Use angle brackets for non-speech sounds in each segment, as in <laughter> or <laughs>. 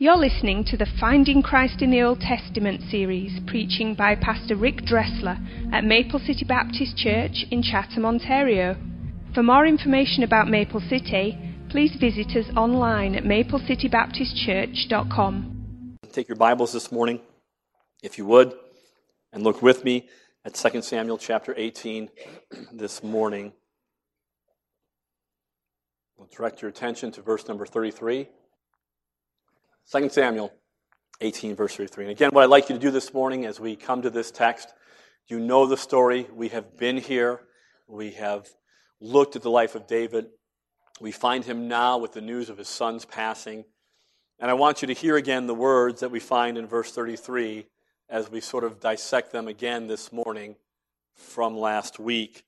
You're listening to the Finding Christ in the Old Testament series, preaching by Pastor Rick Dressler at Maple City Baptist Church in Chatham, Ontario. For more information about Maple City, please visit us online at maplecitybaptistchurch.com. Take your Bibles this morning, if you would, and look with me at 2 Samuel chapter 18 this morning. We'll direct your attention to verse number 33. 2 Samuel 18, verse 33. And again, what I'd like you to do this morning as we come to this text, you know the story. We have been here. We have looked at the life of David. We find him now with the news of his son's passing. And I want you to hear again the words that we find in verse 33 as we sort of dissect them again this morning from last week.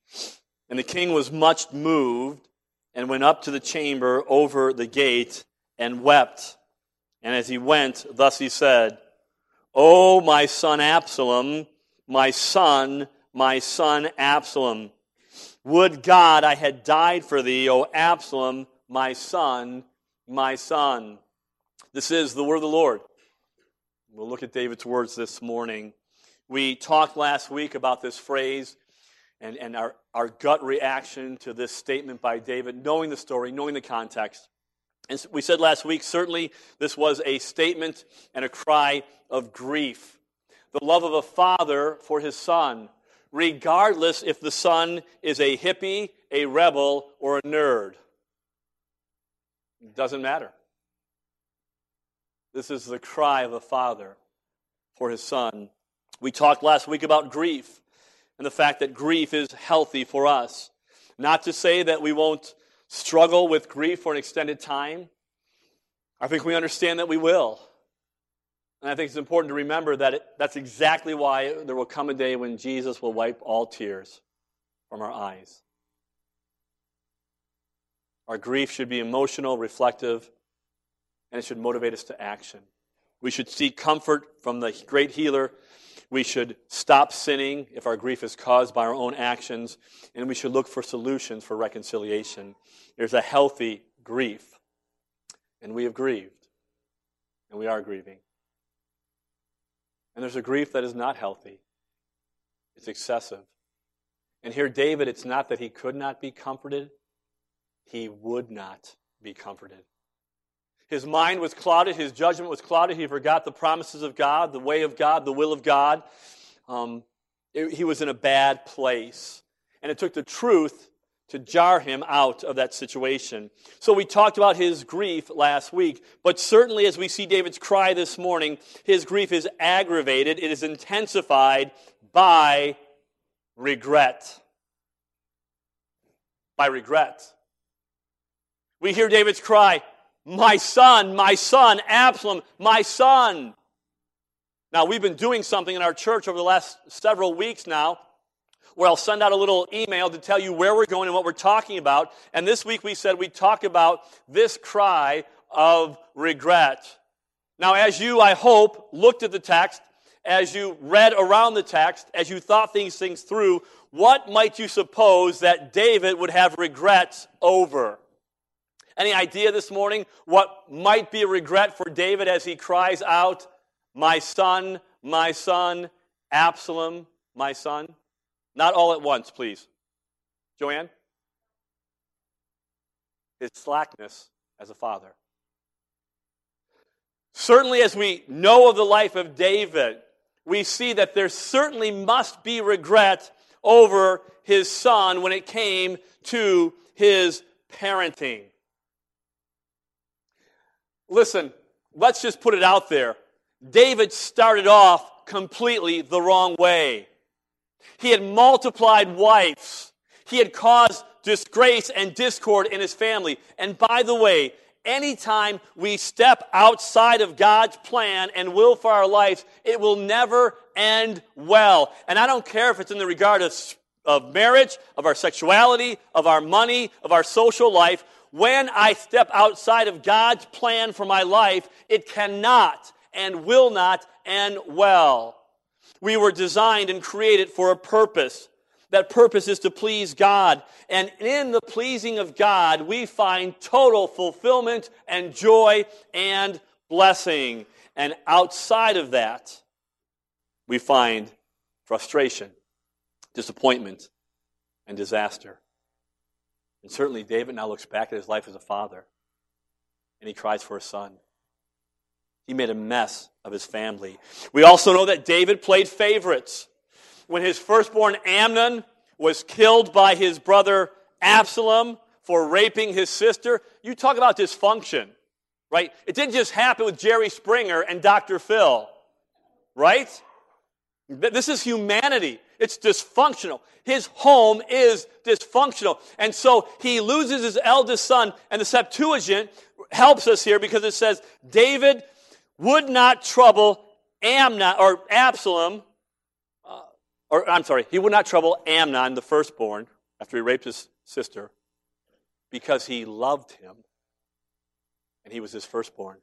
And the king was much moved and went up to the chamber over the gate and wept. And as he went, thus he said, O my son Absalom, my son, my son Absalom. Would God I had died for thee, O Absalom, my son, my son. This is the word of the Lord. We'll look at David's words this morning. We talked last week about this phrase and, and our, our gut reaction to this statement by David, knowing the story, knowing the context. And we said last week, certainly this was a statement and a cry of grief. The love of a father for his son, regardless if the son is a hippie, a rebel, or a nerd. Doesn't matter. This is the cry of a father for his son. We talked last week about grief and the fact that grief is healthy for us. Not to say that we won't struggle with grief for an extended time? I think we understand that we will. And I think it's important to remember that it, that's exactly why there will come a day when Jesus will wipe all tears from our eyes. Our grief should be emotional, reflective, and it should motivate us to action. We should seek comfort from the great healer we should stop sinning if our grief is caused by our own actions, and we should look for solutions for reconciliation. There's a healthy grief, and we have grieved, and we are grieving. And there's a grief that is not healthy, it's excessive. And here, David, it's not that he could not be comforted, he would not be comforted. His mind was clouded. His judgment was clouded. He forgot the promises of God, the way of God, the will of God. Um, it, he was in a bad place. And it took the truth to jar him out of that situation. So we talked about his grief last week, but certainly as we see David's cry this morning, his grief is aggravated, it is intensified by regret. By regret. We hear David's cry, my son, my son, Absalom, my son. Now, we've been doing something in our church over the last several weeks now where I'll send out a little email to tell you where we're going and what we're talking about. And this week we said we'd talk about this cry of regret. Now, as you, I hope, looked at the text, as you read around the text, as you thought these things through, what might you suppose that David would have regrets over? Any idea this morning what might be a regret for David as he cries out, My son, my son, Absalom, my son? Not all at once, please. Joanne? His slackness as a father. Certainly, as we know of the life of David, we see that there certainly must be regret over his son when it came to his parenting. Listen, let's just put it out there. David started off completely the wrong way. He had multiplied wives. He had caused disgrace and discord in his family. And by the way, anytime we step outside of God's plan and will for our lives, it will never end well. And I don't care if it's in the regard of, of marriage, of our sexuality, of our money, of our social life when I step outside of God's plan for my life, it cannot and will not end well. We were designed and created for a purpose. That purpose is to please God. And in the pleasing of God, we find total fulfillment and joy and blessing. And outside of that, we find frustration, disappointment, and disaster. And certainly, David now looks back at his life as a father and he cries for a son. He made a mess of his family. We also know that David played favorites. When his firstborn Amnon was killed by his brother Absalom for raping his sister, you talk about dysfunction, right? It didn't just happen with Jerry Springer and Dr. Phil, right? This is humanity. It's dysfunctional. His home is dysfunctional. And so he loses his eldest son, and the Septuagint helps us here because it says David would not trouble Amnon or Absalom, uh, or I'm sorry, he would not trouble Amnon, the firstborn, after he raped his sister, because he loved him and he was his firstborn.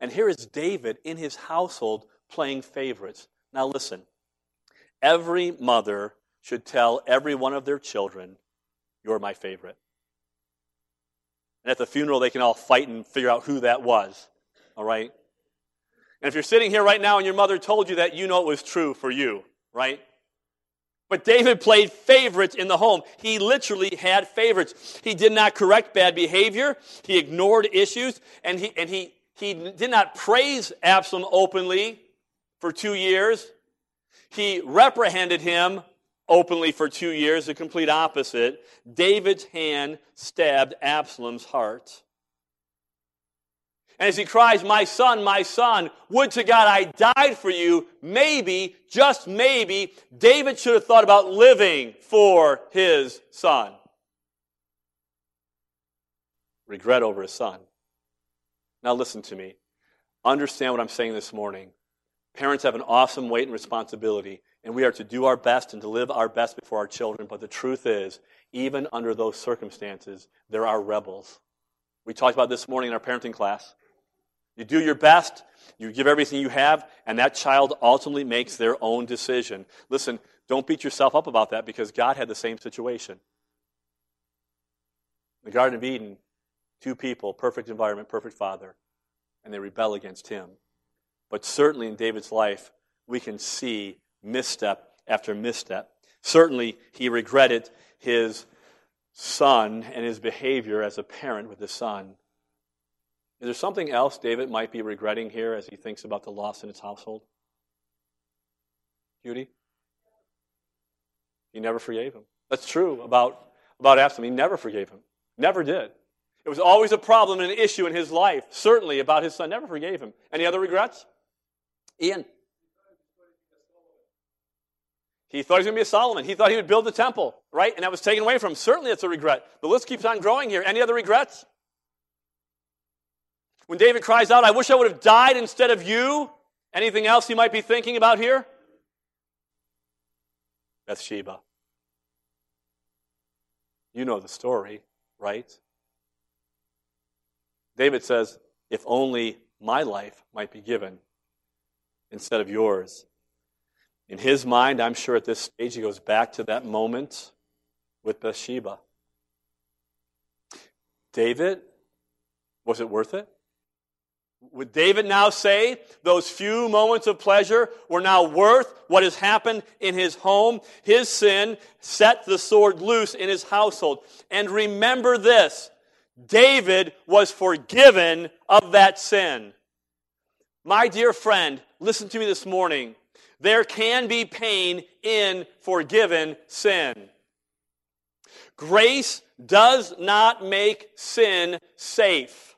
And here is David in his household playing favorites. Now listen, every mother should tell every one of their children, You're my favorite. And at the funeral, they can all fight and figure out who that was. All right? And if you're sitting here right now and your mother told you that, you know it was true for you, right? But David played favorites in the home. He literally had favorites. He did not correct bad behavior. He ignored issues. And he, and he, he did not praise Absalom openly for two years. He reprehended him openly for two years, the complete opposite. David's hand stabbed Absalom's heart. And as he cries, My son, my son, would to God I died for you, maybe, just maybe, David should have thought about living for his son. Regret over his son. Now listen to me. Understand what I'm saying this morning. Parents have an awesome weight and responsibility, and we are to do our best and to live our best before our children. But the truth is, even under those circumstances, there are rebels. We talked about this morning in our parenting class. You do your best, you give everything you have, and that child ultimately makes their own decision. Listen, don't beat yourself up about that because God had the same situation. In the Garden of Eden, two people, perfect environment, perfect father, and they rebel against him. But certainly in David's life, we can see misstep after misstep. Certainly, he regretted his son and his behavior as a parent with his son. Is there something else David might be regretting here as he thinks about the loss in his household? Judy? He never forgave him. That's true about, about Absalom. He never forgave him. Never did. It was always a problem and an issue in his life, certainly about his son. Never forgave him. Any other regrets? Ian? He thought he was going to be a Solomon. He thought he would build the temple, right? And that was taken away from him. Certainly it's a regret. The list keeps on growing here. Any other regrets? When David cries out, I wish I would have died instead of you. Anything else you might be thinking about here? Bathsheba. You know the story, right? David says, If only my life might be given instead of yours. In his mind, I'm sure at this stage he goes back to that moment with Bathsheba. David, was it worth it? Would David now say those few moments of pleasure were now worth what has happened in his home? His sin set the sword loose in his household. And remember this David was forgiven of that sin. My dear friend, listen to me this morning. There can be pain in forgiven sin. Grace does not make sin safe.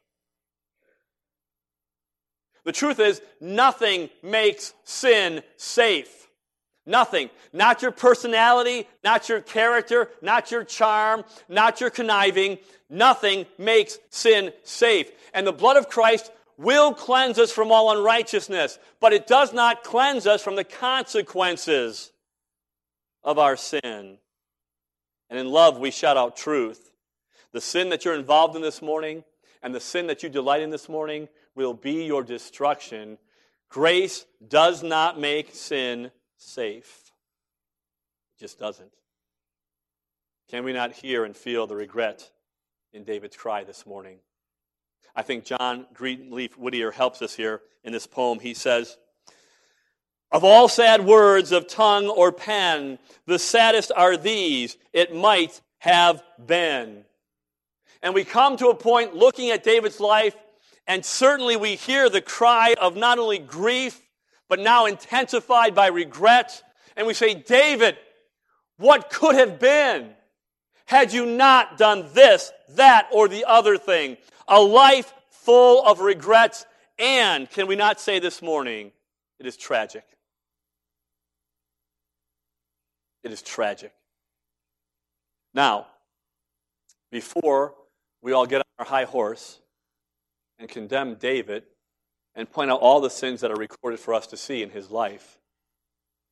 The truth is, nothing makes sin safe. Nothing. Not your personality, not your character, not your charm, not your conniving. Nothing makes sin safe. And the blood of Christ will cleanse us from all unrighteousness, but it does not cleanse us from the consequences of our sin. And in love, we shout out truth. The sin that you're involved in this morning and the sin that you delight in this morning will be your destruction. Grace does not make sin safe. It just doesn't. Can we not hear and feel the regret in David's cry this morning? I think John Greenleaf Whittier helps us here in this poem. He says, Of all sad words of tongue or pen, the saddest are these, it might have been. And we come to a point looking at David's life, and certainly we hear the cry of not only grief, but now intensified by regret. And we say, David, what could have been had you not done this, that, or the other thing? A life full of regrets. And can we not say this morning, it is tragic? It is tragic. Now, before we all get on our high horse and condemn David and point out all the sins that are recorded for us to see in his life,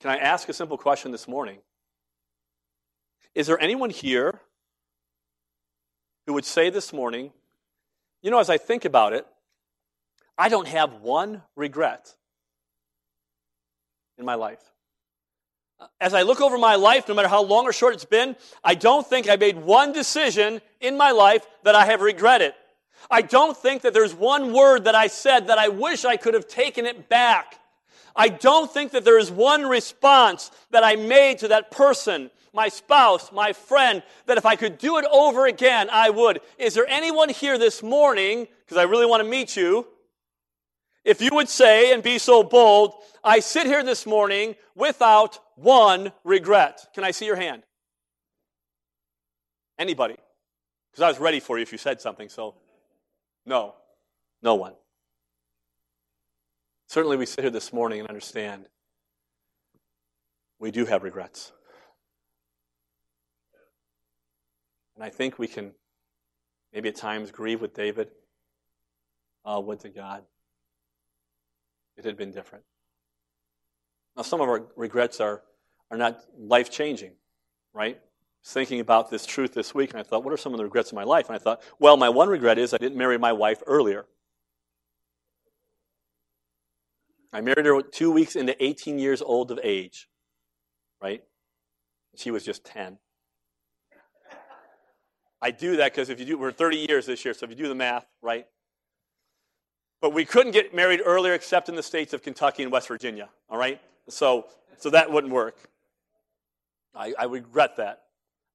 can I ask a simple question this morning? Is there anyone here who would say this morning, you know, as I think about it, I don't have one regret in my life? As I look over my life, no matter how long or short it's been, I don't think I made one decision in my life that I have regretted. I don't think that there's one word that I said that I wish I could have taken it back. I don't think that there is one response that I made to that person, my spouse, my friend, that if I could do it over again, I would. Is there anyone here this morning, because I really want to meet you, if you would say and be so bold, I sit here this morning without one regret. Can I see your hand? Anybody? Because I was ready for you if you said something, so no. No one. Certainly, we sit here this morning and understand we do have regrets. And I think we can maybe at times grieve with David. Uh, oh, would to God it had been different. Now, some of our regrets are, are not life changing, right? Thinking about this truth this week, and I thought, what are some of the regrets of my life? And I thought, well, my one regret is I didn't marry my wife earlier. I married her two weeks into 18 years old of age, right? She was just 10. I do that because if you do, we're 30 years this year, so if you do the math, right? But we couldn't get married earlier except in the states of Kentucky and West Virginia, all right? So, so that wouldn't work. I, I regret that.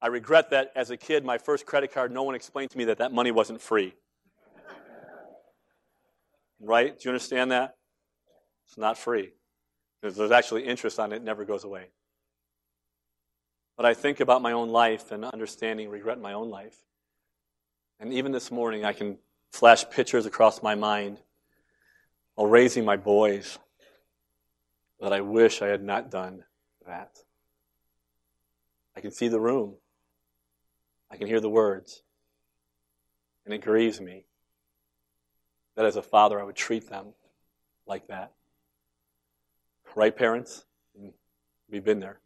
I regret that as a kid, my first credit card, no one explained to me that that money wasn't free. right? Do you understand that? It's not free. There's, there's actually interest on it, it never goes away. But I think about my own life and understanding regret in my own life. And even this morning, I can flash pictures across my mind while raising my boys that I wish I had not done that. I can see the room. I can hear the words. And it grieves me that as a father I would treat them like that. Right, parents? We've been there.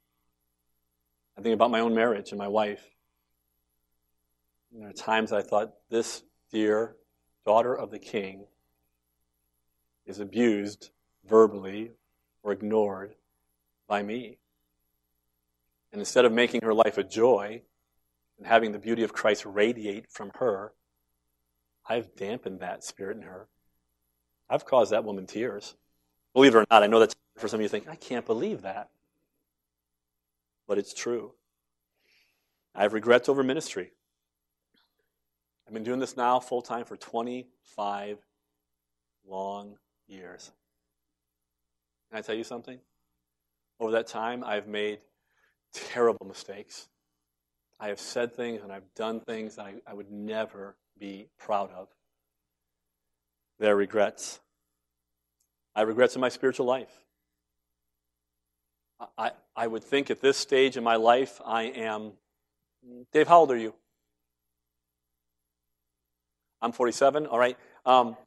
I think about my own marriage and my wife. And there are times I thought, this dear daughter of the king is abused verbally or ignored by me. And instead of making her life a joy and having the beauty of Christ radiate from her, I've dampened that spirit in her. I've caused that woman tears. Believe it or not, I know that's for some of you think, I can't believe that. But it's true. I have regrets over ministry. I've been doing this now full time for 25 long years. Can I tell you something? Over that time, I've made terrible mistakes. I have said things and I've done things that I, I would never be proud of. There are regrets. I have regrets in my spiritual life. I, I would think at this stage in my life, I am. Dave, how old are you? I'm 47, all right. Um,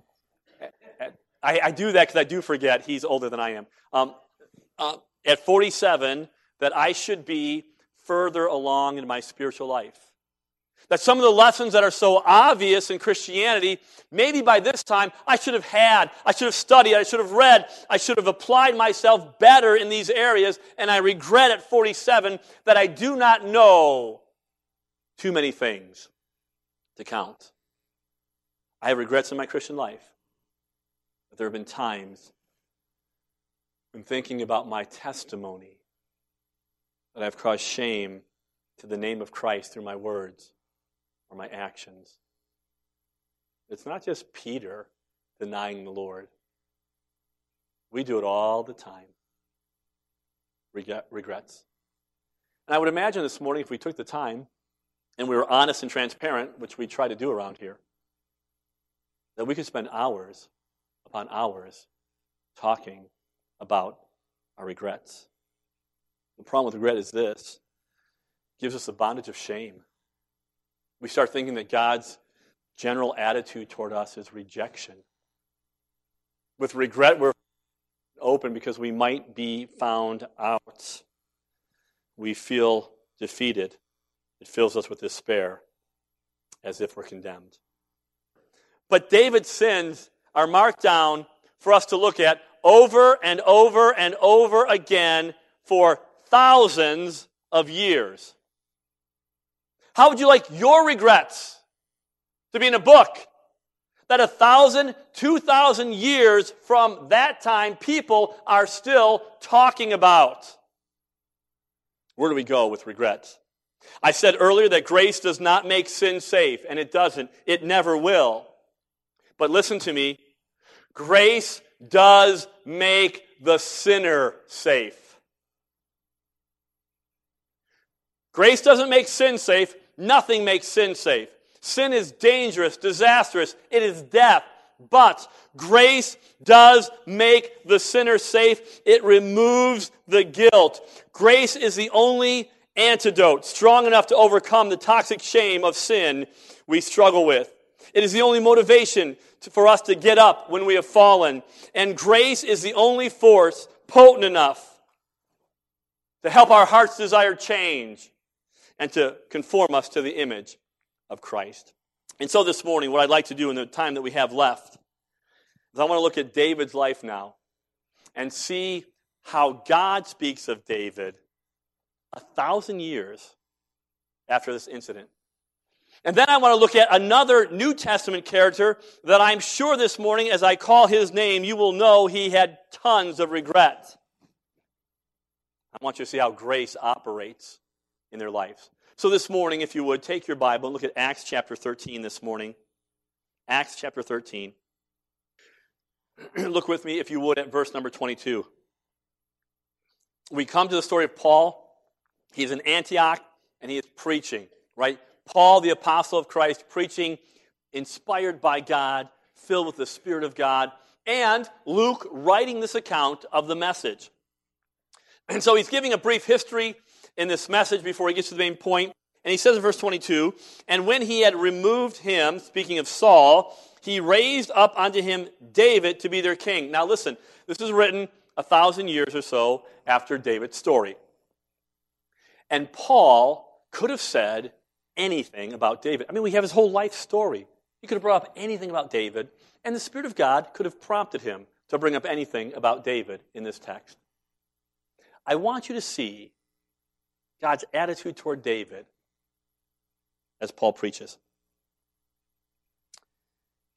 I, I do that because I do forget he's older than I am. Um, uh, at 47, that I should be further along in my spiritual life. That some of the lessons that are so obvious in Christianity, maybe by this time I should have had, I should have studied, I should have read, I should have applied myself better in these areas, and I regret at 47 that I do not know too many things to count. I have regrets in my Christian life. But there have been times when thinking about my testimony that I've caused shame to the name of Christ through my words or my actions. It's not just Peter denying the Lord. We do it all the time. Regret, regrets. And I would imagine this morning, if we took the time and we were honest and transparent, which we try to do around here, that we could spend hours upon hours talking about our regrets. The problem with regret is this gives us the bondage of shame. We start thinking that God's general attitude toward us is rejection. With regret, we're open because we might be found out. We feel defeated. It fills us with despair as if we're condemned. But David's sins are marked down for us to look at over and over and over again for thousands of years. How would you like your regrets to be in a book that a thousand, two thousand years from that time, people are still talking about? Where do we go with regrets? I said earlier that grace does not make sin safe, and it doesn't. It never will. But listen to me grace does make the sinner safe. Grace doesn't make sin safe. Nothing makes sin safe. Sin is dangerous, disastrous, it is death. But grace does make the sinner safe. It removes the guilt. Grace is the only antidote strong enough to overcome the toxic shame of sin we struggle with. It is the only motivation to, for us to get up when we have fallen. And grace is the only force potent enough to help our heart's desire change and to conform us to the image of Christ. And so this morning, what I'd like to do in the time that we have left is I want to look at David's life now and see how God speaks of David a thousand years after this incident. And then I want to look at another New Testament character that I'm sure this morning, as I call his name, you will know he had tons of regret. I want you to see how grace operates in their lives. So this morning, if you would, take your Bible and look at Acts chapter 13 this morning. Acts chapter 13. <clears throat> look with me, if you would, at verse number 22. We come to the story of Paul. He's in Antioch and he is preaching, right? Paul, the apostle of Christ, preaching, inspired by God, filled with the Spirit of God, and Luke writing this account of the message. And so he's giving a brief history in this message before he gets to the main point. And he says in verse 22 And when he had removed him, speaking of Saul, he raised up unto him David to be their king. Now listen, this is written a thousand years or so after David's story. And Paul could have said anything about David. I mean, we have his whole life story. He could have brought up anything about David, and the Spirit of God could have prompted him to bring up anything about David in this text. I want you to see God's attitude toward David as Paul preaches.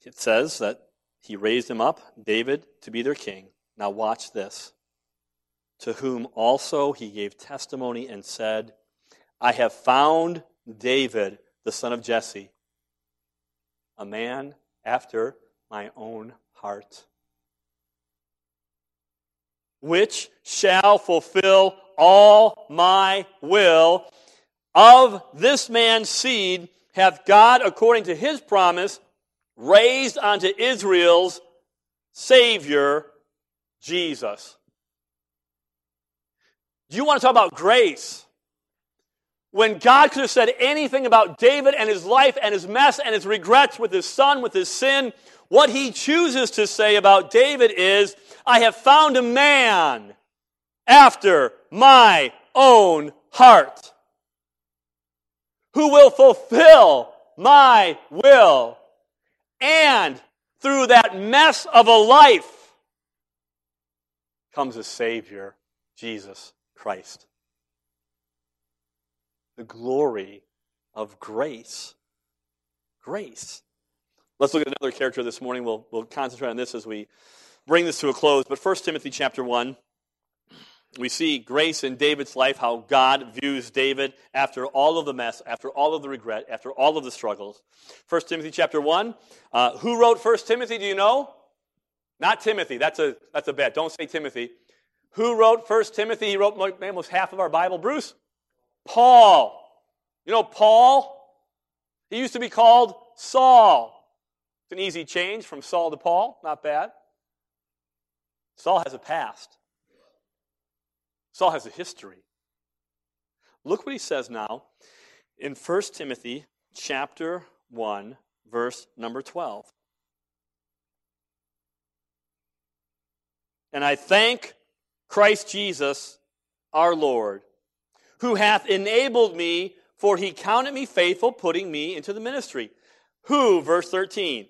It says that he raised him up, David, to be their king. Now, watch this. To whom also he gave testimony and said, I have found David, the son of Jesse, a man after my own heart, which shall fulfill all my will. Of this man's seed hath God, according to his promise, raised unto Israel's Savior, Jesus. Do you want to talk about grace? When God could have said anything about David and his life and his mess and his regrets with his son, with his sin, what he chooses to say about David is, I have found a man after my own heart who will fulfill my will. And through that mess of a life comes a Savior, Jesus Christ. The glory of grace. Grace. Let's look at another character this morning. We'll, we'll concentrate on this as we bring this to a close. But 1 Timothy chapter 1, we see grace in David's life, how God views David after all of the mess, after all of the regret, after all of the struggles. 1 Timothy chapter 1. Uh, who wrote 1 Timothy? Do you know? Not Timothy. That's a, that's a bet. Don't say Timothy. Who wrote 1 Timothy? He wrote almost half of our Bible. Bruce? Paul. You know Paul? He used to be called Saul. It's an easy change from Saul to Paul. Not bad. Saul has a past. Saul has a history. Look what he says now in 1 Timothy chapter 1 verse number 12. And I thank Christ Jesus our Lord, who hath enabled me, for he counted me faithful, putting me into the ministry. Who, verse 13,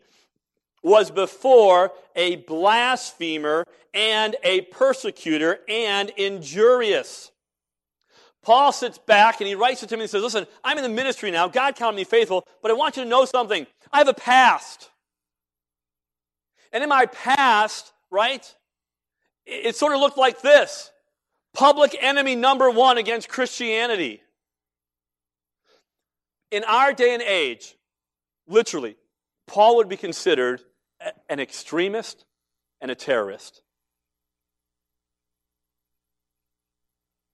was before a blasphemer and a persecutor and injurious. Paul sits back and he writes to Timothy and says, Listen, I'm in the ministry now. God counted me faithful, but I want you to know something. I have a past. And in my past, right, it sort of looked like this public enemy number one against Christianity. In our day and age, literally, Paul would be considered an extremist and a terrorist.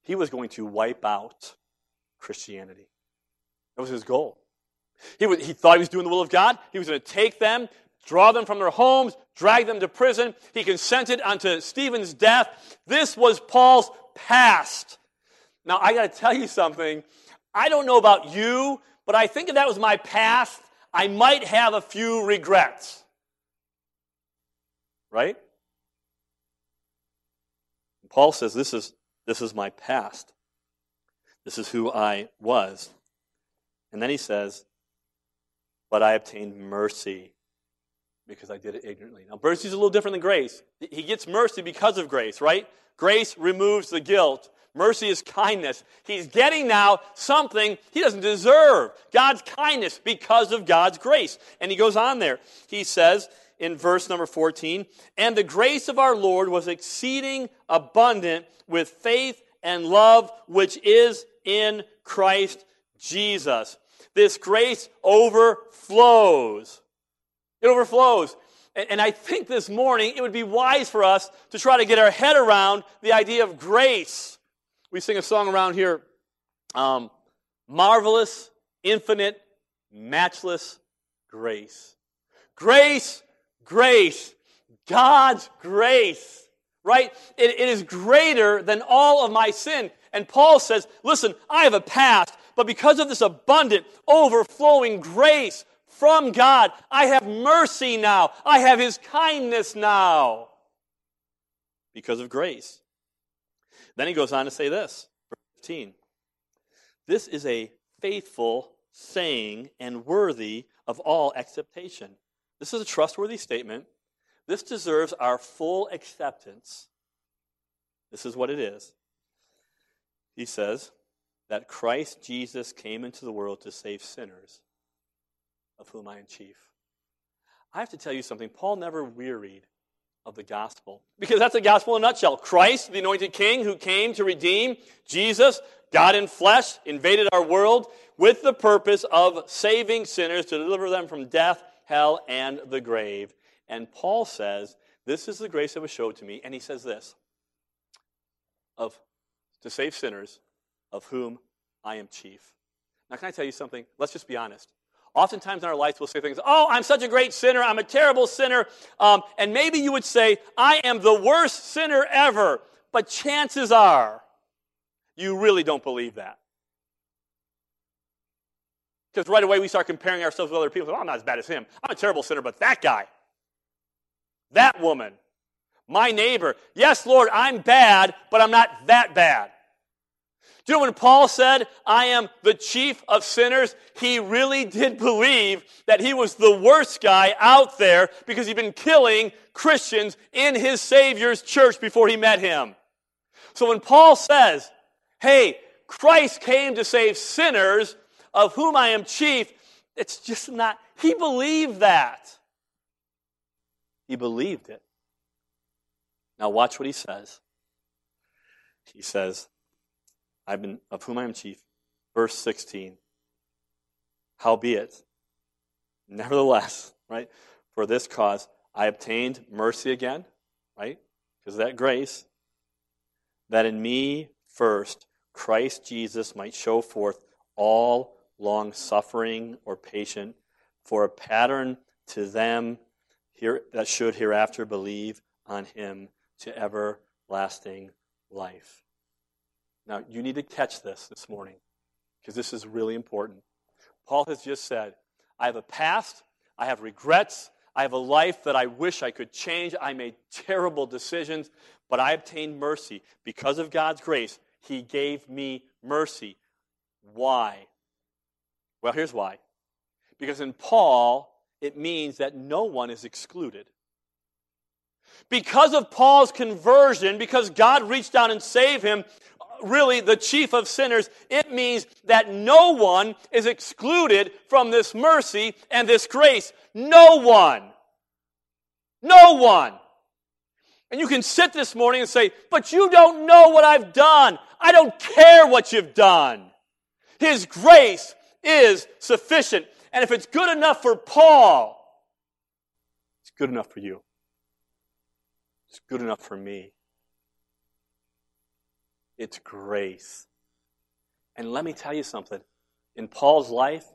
He was going to wipe out Christianity. That was his goal. He, was, he thought he was doing the will of God. He was going to take them, draw them from their homes, drag them to prison. He consented unto Stephen's death. This was Paul's past. Now, I got to tell you something. I don't know about you, but I think if that was my past, I might have a few regrets. Right? Paul says, This is, this is my past. This is who I was. And then he says, But I obtained mercy because I did it ignorantly. Now, mercy is a little different than grace. He gets mercy because of grace, right? Grace removes the guilt. Mercy is kindness. He's getting now something he doesn't deserve. God's kindness because of God's grace. And he goes on there. He says, in verse number 14. And the grace of our Lord was exceeding abundant with faith and love which is in Christ Jesus. This grace overflows. It overflows. And I think this morning it would be wise for us to try to get our head around the idea of grace. We sing a song around here um, marvelous, infinite, matchless grace. Grace grace. God's grace, right? It, it is greater than all of my sin. And Paul says, listen, I have a past, but because of this abundant, overflowing grace from God, I have mercy now. I have his kindness now. Because of grace. Then he goes on to say this, verse 15. This is a faithful saying and worthy of all acceptation. This is a trustworthy statement. This deserves our full acceptance. This is what it is. He says that Christ Jesus came into the world to save sinners, of whom I am chief. I have to tell you something. Paul never wearied of the gospel because that's the gospel in a nutshell. Christ, the anointed king who came to redeem, Jesus, God in flesh, invaded our world with the purpose of saving sinners to deliver them from death hell, and the grave. And Paul says, This is the grace that was showed to me. And he says this of to save sinners, of whom I am chief. Now, can I tell you something? Let's just be honest. Oftentimes in our lives, we'll say things, oh, I'm such a great sinner, I'm a terrible sinner. Um, and maybe you would say, I am the worst sinner ever. But chances are, you really don't believe that. Because right away we start comparing ourselves with other people. Oh, I'm not as bad as him. I'm a terrible sinner, but that guy, that woman, my neighbor. Yes, Lord, I'm bad, but I'm not that bad. Do you know when Paul said, I am the chief of sinners? He really did believe that he was the worst guy out there because he'd been killing Christians in his Savior's church before he met him. So when Paul says, hey, Christ came to save sinners, of whom I am chief. It's just not, he believed that. He believed it. Now watch what he says. He says, I've been of whom I am chief. Verse 16. Howbeit, nevertheless, right, for this cause I obtained mercy again, right? Because of that grace, that in me first Christ Jesus might show forth all long suffering or patient for a pattern to them here, that should hereafter believe on him to everlasting life. Now, you need to catch this this morning because this is really important. Paul has just said, I have a past, I have regrets, I have a life that I wish I could change. I made terrible decisions, but I obtained mercy. Because of God's grace, He gave me mercy. Why? Well, here's why. Because in Paul, it means that no one is excluded. Because of Paul's conversion, because God reached down and saved him, really the chief of sinners, it means that no one is excluded from this mercy and this grace. No one. No one. And you can sit this morning and say, but you don't know what I've done. I don't care what you've done. His grace is sufficient. And if it's good enough for Paul, it's good enough for you. It's good enough for me. It's grace. And let me tell you something. In Paul's life,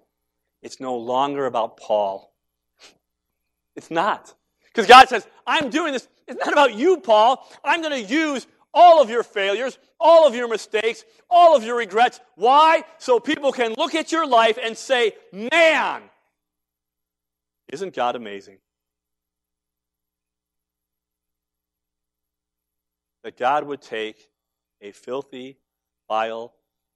it's no longer about Paul. <laughs> It's not. Because God says, I'm doing this. It's not about you, Paul. I'm going to use all of your failures, all of your mistakes, all of your regrets. Why? So people can look at your life and say, man, isn't God amazing? That God would take a filthy, vile,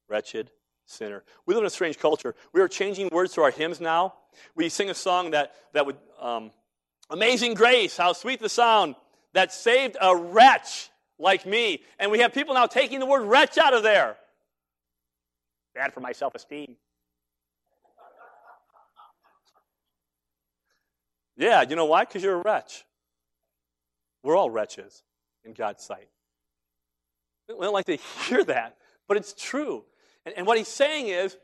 wretched sinner. We live in a strange culture. We are changing words to our hymns now. We sing a song that, that would, um, Amazing Grace, how sweet the sound that saved a wretch like me. And we have people now taking the word wretch out of there. Bad for my self esteem. Yeah, you know why? Because you're a wretch. We're all wretches in God's sight. We don't like to hear that, but it's true. And, and what he's saying is,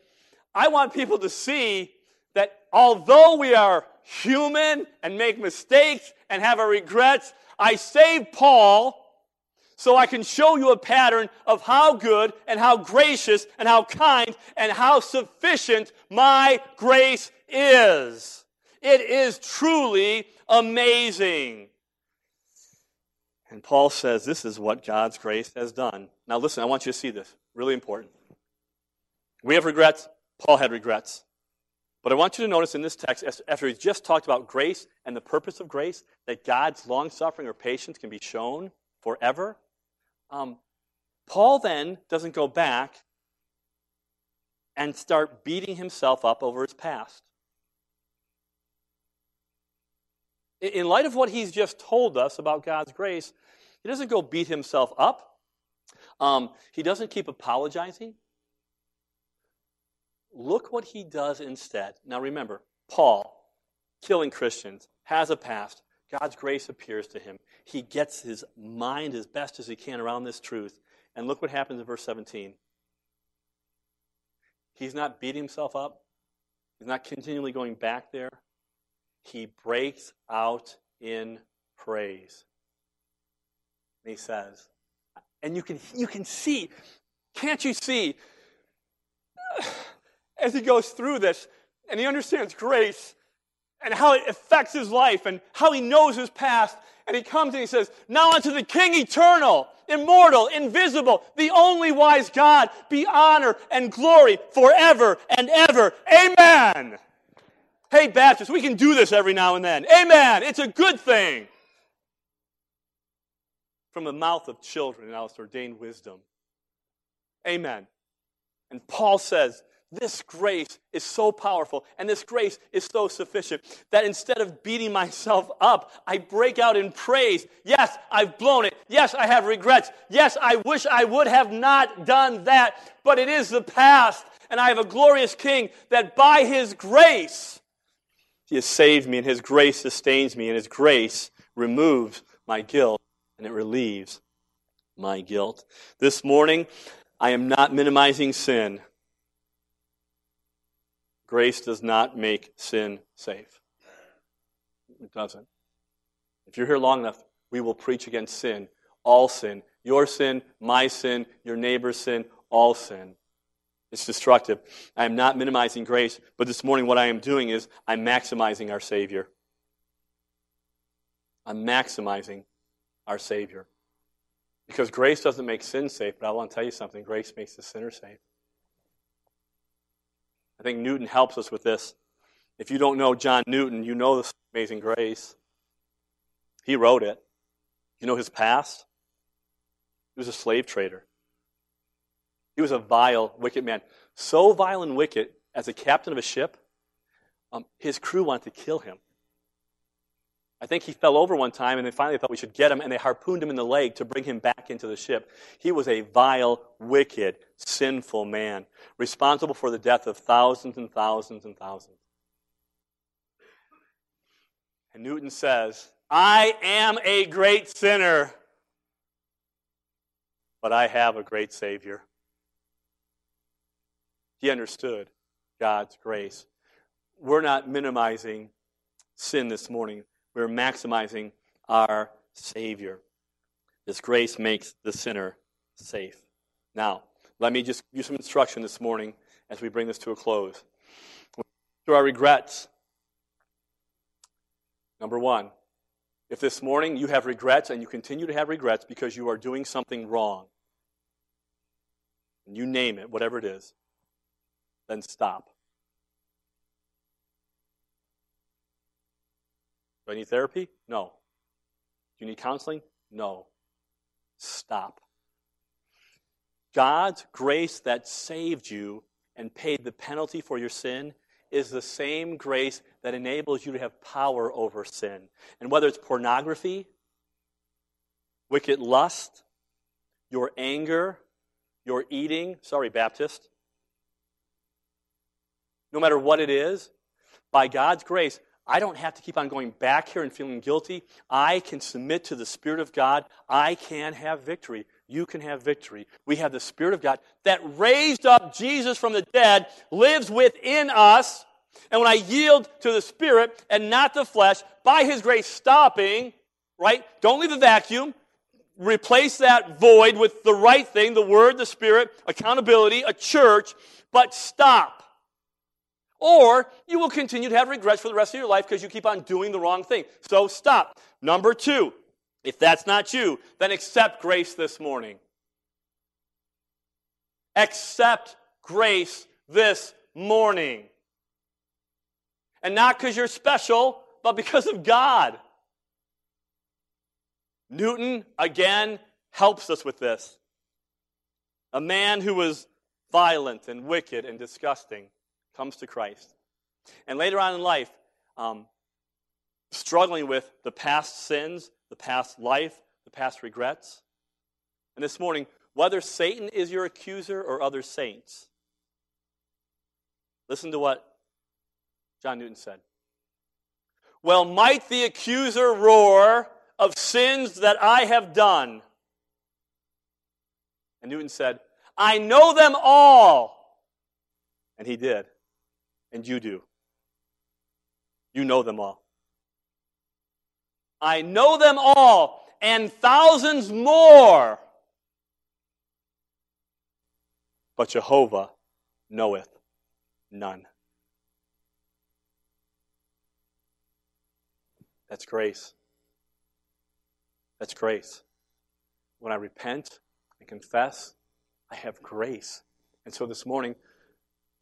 I want people to see that although we are human and make mistakes and have our regrets, I saved Paul so I can show you a pattern of how good and how gracious and how kind and how sufficient my grace is. It is truly amazing. And Paul says this is what God's grace has done. Now, listen, I want you to see this. Really important. We have regrets. Paul had regrets. But I want you to notice in this text, after he's just talked about grace and the purpose of grace, that God's long suffering or patience can be shown forever. Um, Paul then doesn't go back and start beating himself up over his past. In light of what he's just told us about God's grace, he doesn't go beat himself up. Um, he doesn't keep apologizing. Look what he does instead. Now remember, Paul, killing Christians, has a past. God's grace appears to him. He gets his mind as best as he can around this truth. And look what happens in verse 17. He's not beating himself up, he's not continually going back there. He breaks out in praise. And he says, and you can, you can see, can't you see, <sighs> as he goes through this and he understands grace and how it affects his life and how he knows his past. And he comes and he says, Now unto the King eternal, immortal, invisible, the only wise God, be honor and glory forever and ever. Amen. Hey, Baptists, we can do this every now and then. Amen. It's a good thing from the mouth of children and its ordained wisdom. Amen. And Paul says, this grace is so powerful and this grace is so sufficient that instead of beating myself up, I break out in praise. Yes, I've blown it. Yes, I have regrets. Yes, I wish I would have not done that, but it is the past. And I have a glorious King that by His grace, He has saved me and His grace sustains me and His grace removes my guilt and it relieves my guilt. This morning, I am not minimizing sin. Grace does not make sin safe. It doesn't. If you're here long enough, we will preach against sin, all sin, your sin, my sin, your neighbor's sin, all sin. It's destructive. I am not minimizing grace, but this morning what I am doing is I'm maximizing our Savior. I'm maximizing our Savior. Because grace doesn't make sin safe, but I want to tell you something grace makes the sinner safe. I think Newton helps us with this. If you don't know John Newton, you know this amazing grace. He wrote it. You know his past? He was a slave trader. He was a vile, wicked man. So vile and wicked, as a captain of a ship, um, his crew wanted to kill him. I think he fell over one time, and they finally thought we should get him, and they harpooned him in the leg to bring him back into the ship. He was a vile, wicked, sinful man, responsible for the death of thousands and thousands and thousands. And Newton says, I am a great sinner, but I have a great Savior. He understood God's grace. We're not minimizing sin this morning. We're maximizing our Savior. This grace makes the sinner safe. Now, let me just give some instruction this morning as we bring this to a close. Through our regrets. Number one, if this morning you have regrets and you continue to have regrets because you are doing something wrong, and you name it, whatever it is, then stop. Do I need therapy? No. Do you need counseling? No. Stop. God's grace that saved you and paid the penalty for your sin is the same grace that enables you to have power over sin. And whether it's pornography, wicked lust, your anger, your eating, sorry, Baptist, no matter what it is, by God's grace, I don't have to keep on going back here and feeling guilty. I can submit to the Spirit of God. I can have victory. You can have victory. We have the Spirit of God that raised up Jesus from the dead, lives within us. And when I yield to the Spirit and not the flesh, by His grace stopping, right? Don't leave a vacuum. Replace that void with the right thing, the Word, the Spirit, accountability, a church, but stop. Or you will continue to have regrets for the rest of your life because you keep on doing the wrong thing. So stop. Number two, if that's not you, then accept grace this morning. Accept grace this morning. And not because you're special, but because of God. Newton, again, helps us with this. A man who was violent and wicked and disgusting comes to Christ. And later on in life, um, struggling with the past sins, the past life, the past regrets. And this morning, whether Satan is your accuser or other saints, listen to what John Newton said. Well, might the accuser roar of sins that I have done? And Newton said, I know them all. And he did and you do. You know them all. I know them all and thousands more. But Jehovah knoweth none. That's grace. That's grace. When I repent and confess, I have grace. And so this morning,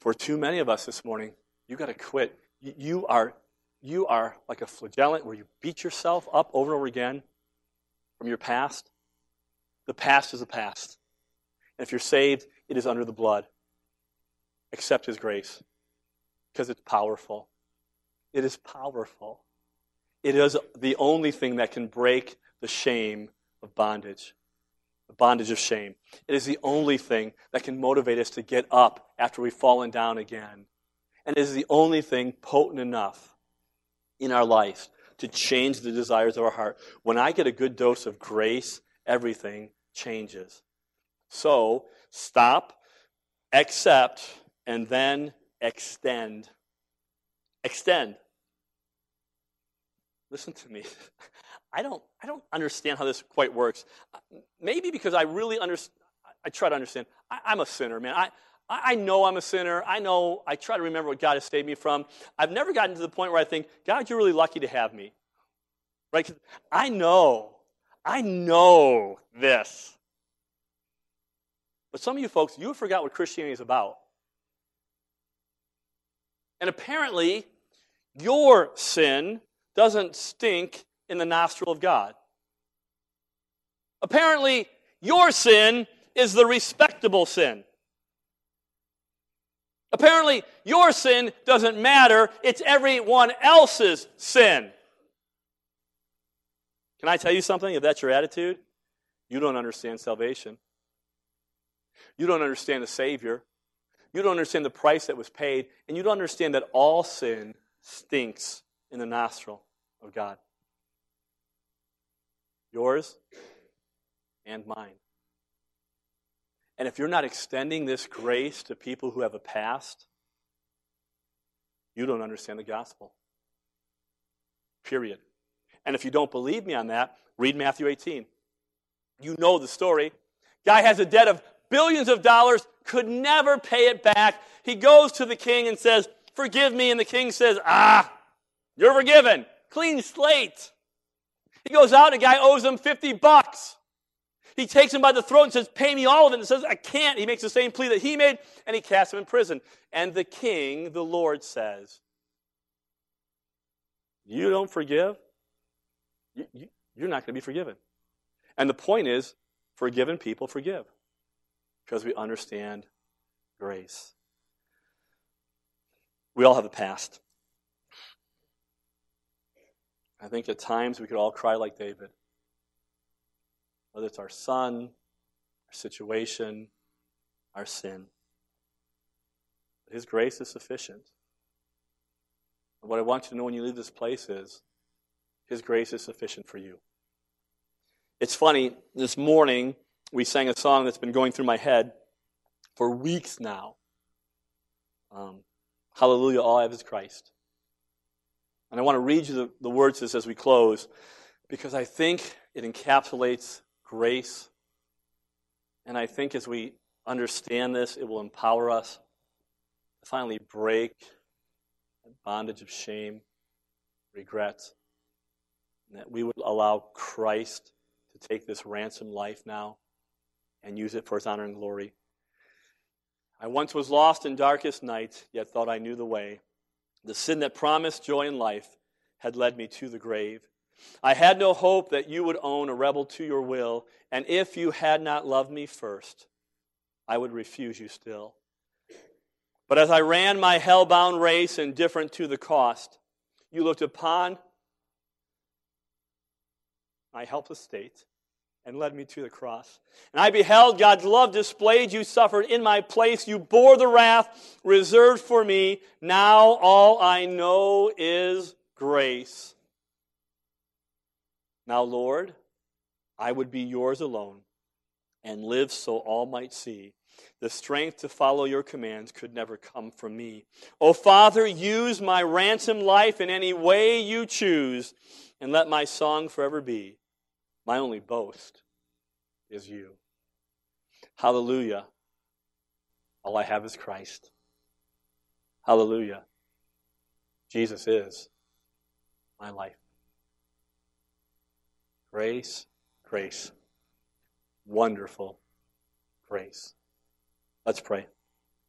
for too many of us this morning, you got to quit. You are, you are like a flagellant where you beat yourself up over and over again from your past. The past is the past. And if you're saved, it is under the blood. Accept His grace because it's powerful. It is powerful. It is the only thing that can break the shame of bondage, the bondage of shame. It is the only thing that can motivate us to get up after we've fallen down again and is the only thing potent enough in our life to change the desires of our heart. When I get a good dose of grace, everything changes. So stop, accept, and then extend. Extend. Listen to me. <laughs> I don't, I don't understand how this quite works. Maybe because I really understand, I try to understand. I, am a sinner, man. I, I know I'm a sinner. I know, I try to remember what God has saved me from. I've never gotten to the point where I think, God, you're really lucky to have me. Right? I know, I know this. But some of you folks, you forgot what Christianity is about. And apparently, your sin doesn't stink in the nostril of God. Apparently, your sin is the respectable sin. Apparently, your sin doesn't matter, it's everyone else's sin. Can I tell you something? If that's your attitude, you don't understand salvation. You don't understand the Savior. You don't understand the price that was paid. And you don't understand that all sin stinks in the nostril of God. Yours and mine. And if you're not extending this grace to people who have a past, you don't understand the gospel. Period. And if you don't believe me on that, read Matthew 18. You know the story. Guy has a debt of billions of dollars, could never pay it back. He goes to the king and says, Forgive me. And the king says, Ah, you're forgiven. Clean slate. He goes out, a guy owes him 50 bucks. He takes him by the throat and says, Pay me all of it. And says, I can't. He makes the same plea that he made, and he casts him in prison. And the king, the Lord, says, You don't forgive? You, you, you're not going to be forgiven. And the point is, forgiven people forgive because we understand grace. We all have a past. I think at times we could all cry like David whether it's our son, our situation, our sin. His grace is sufficient. And what I want you to know when you leave this place is His grace is sufficient for you. It's funny, this morning we sang a song that's been going through my head for weeks now. Um, Hallelujah, all I have is Christ. And I want to read you the, the words this as we close because I think it encapsulates grace. And I think as we understand this, it will empower us to finally break the bondage of shame, regret, and that we would allow Christ to take this ransom life now and use it for his honor and glory. I once was lost in darkest night, yet thought I knew the way. The sin that promised joy and life had led me to the grave. I had no hope that you would own a rebel to your will, and if you had not loved me first, I would refuse you still. But as I ran my hell-bound race, indifferent to the cost, you looked upon my helpless state and led me to the cross. And I beheld God's love displayed. You suffered in my place. You bore the wrath reserved for me. Now all I know is grace. Now, Lord, I would be yours alone and live so all might see. The strength to follow your commands could never come from me. O Father, use my ransom life in any way you choose, and let my song forever be. My only boast is you. Hallelujah. All I have is Christ. Hallelujah. Jesus is my life. Grace, grace. Wonderful grace. Let's pray.